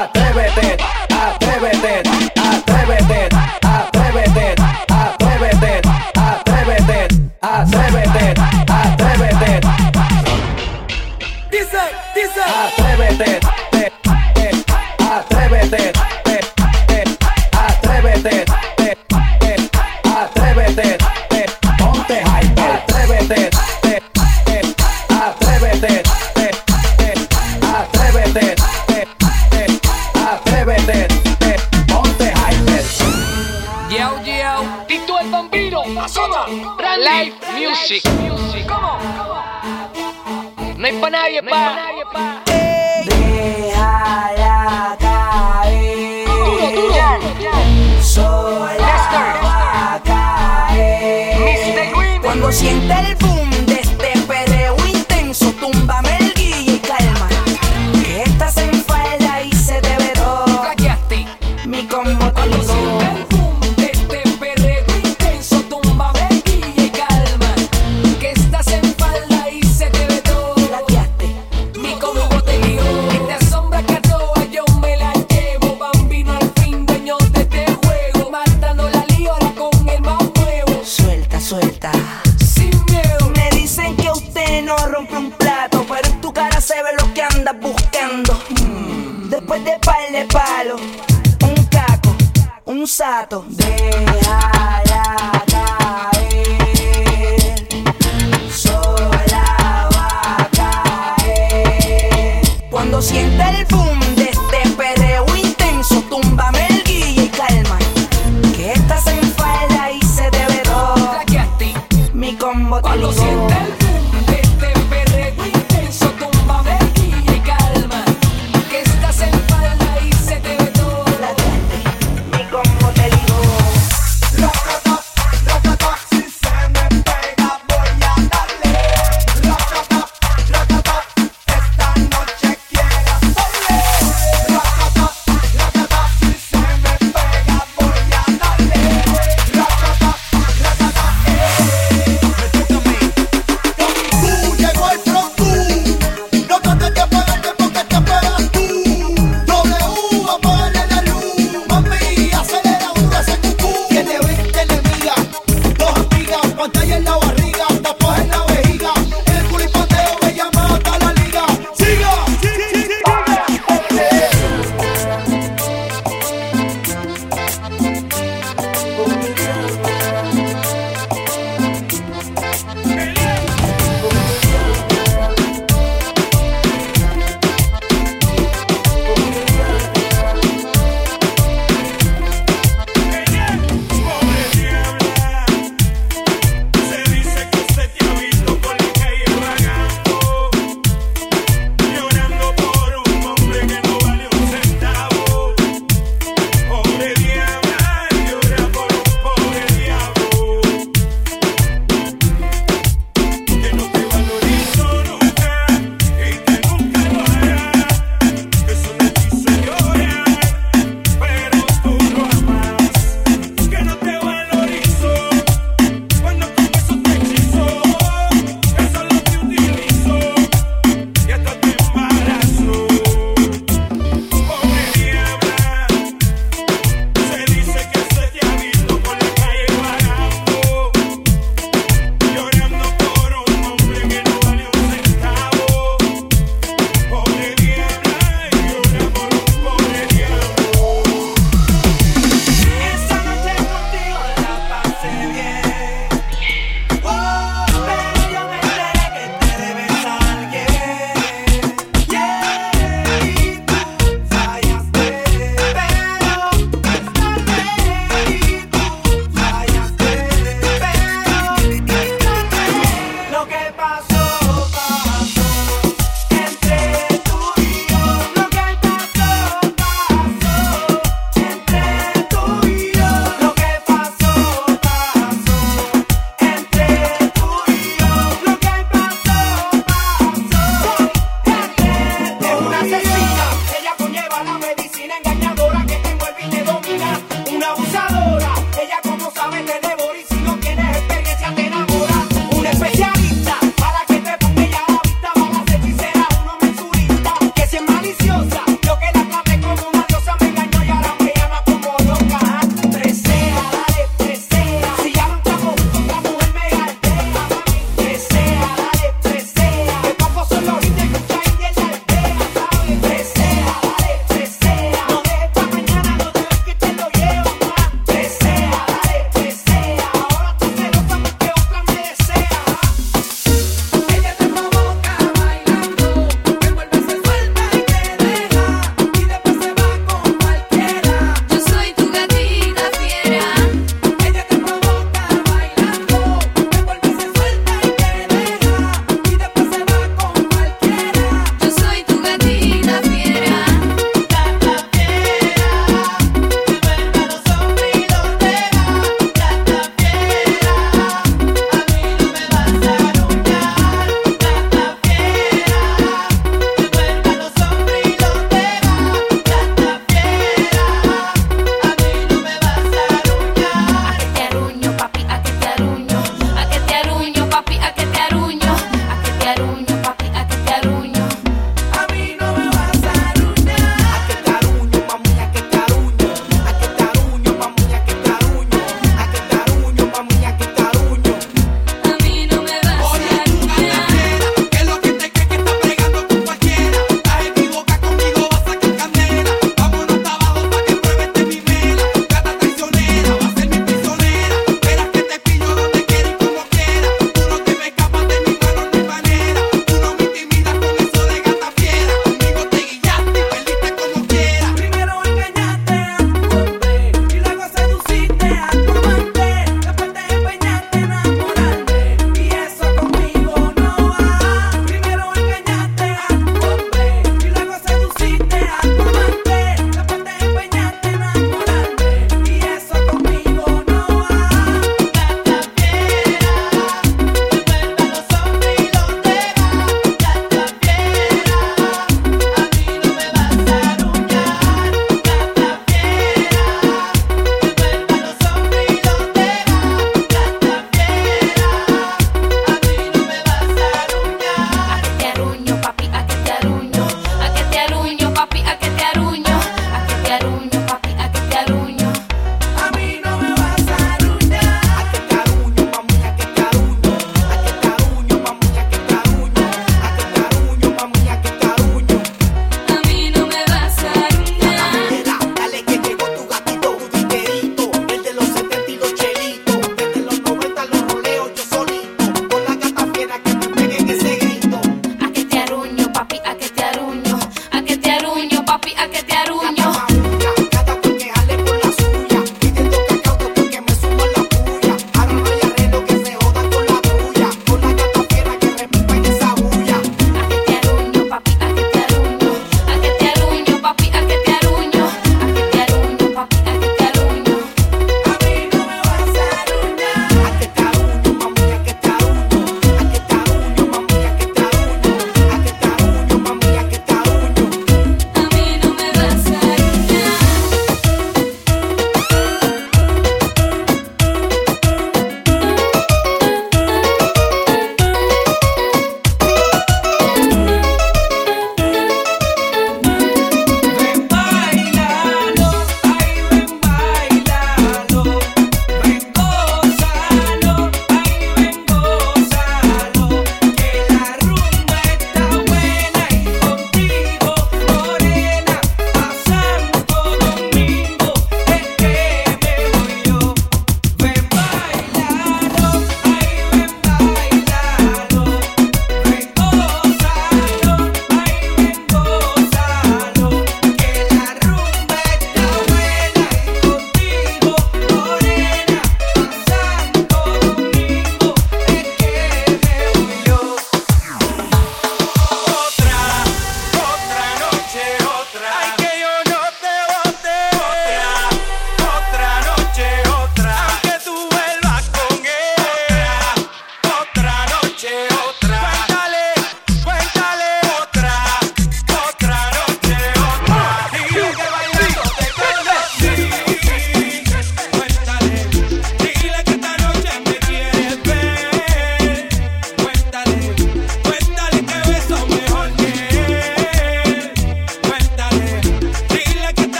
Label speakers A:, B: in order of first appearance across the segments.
A: atrévete.
B: Tito el Vampiro, Azota, Live Music. music. No hay pa' nadie, Mr.
C: Cuando siente el boom.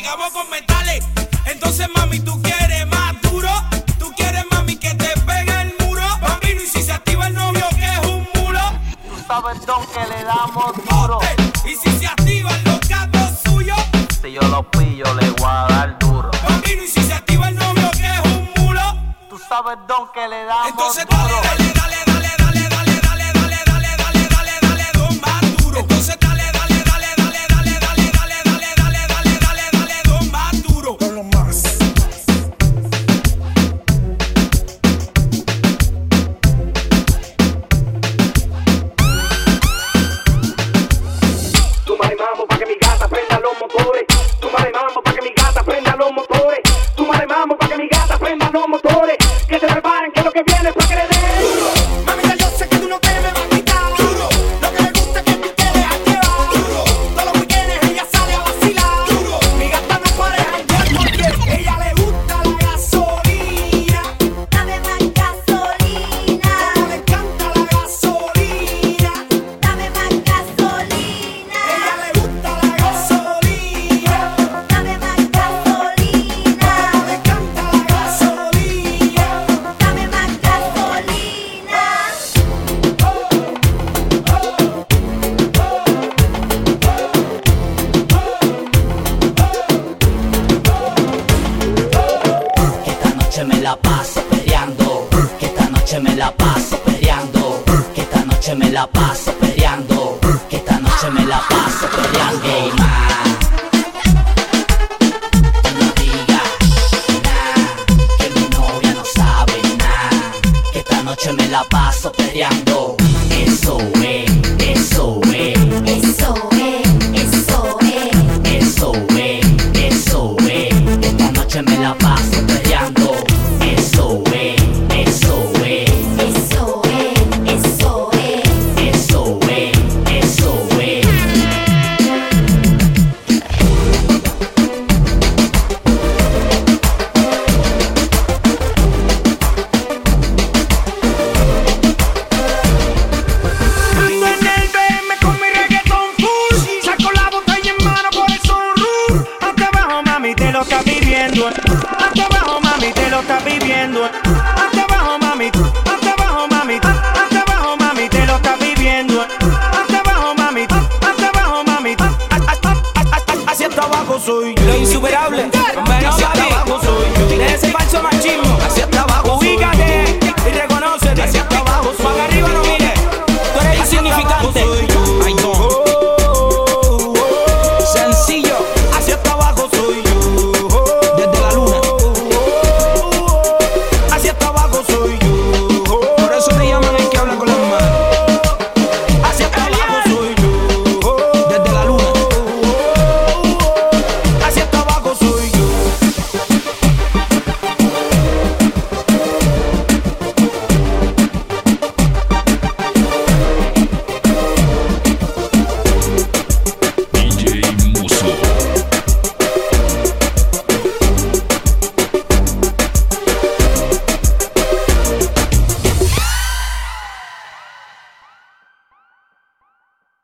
B: Traigamos con
D: metales. Entonces, mami,
E: me la
F: paso peleando, que esta noche me la paso peleando, que esta noche me la paso peleando, que esta noche me la paso peleando. Hey, man. noche me la paso peleando. Eso es, eso es,
G: eso es, eso es,
F: eso es, eso es. Esta noche
A: me la paso.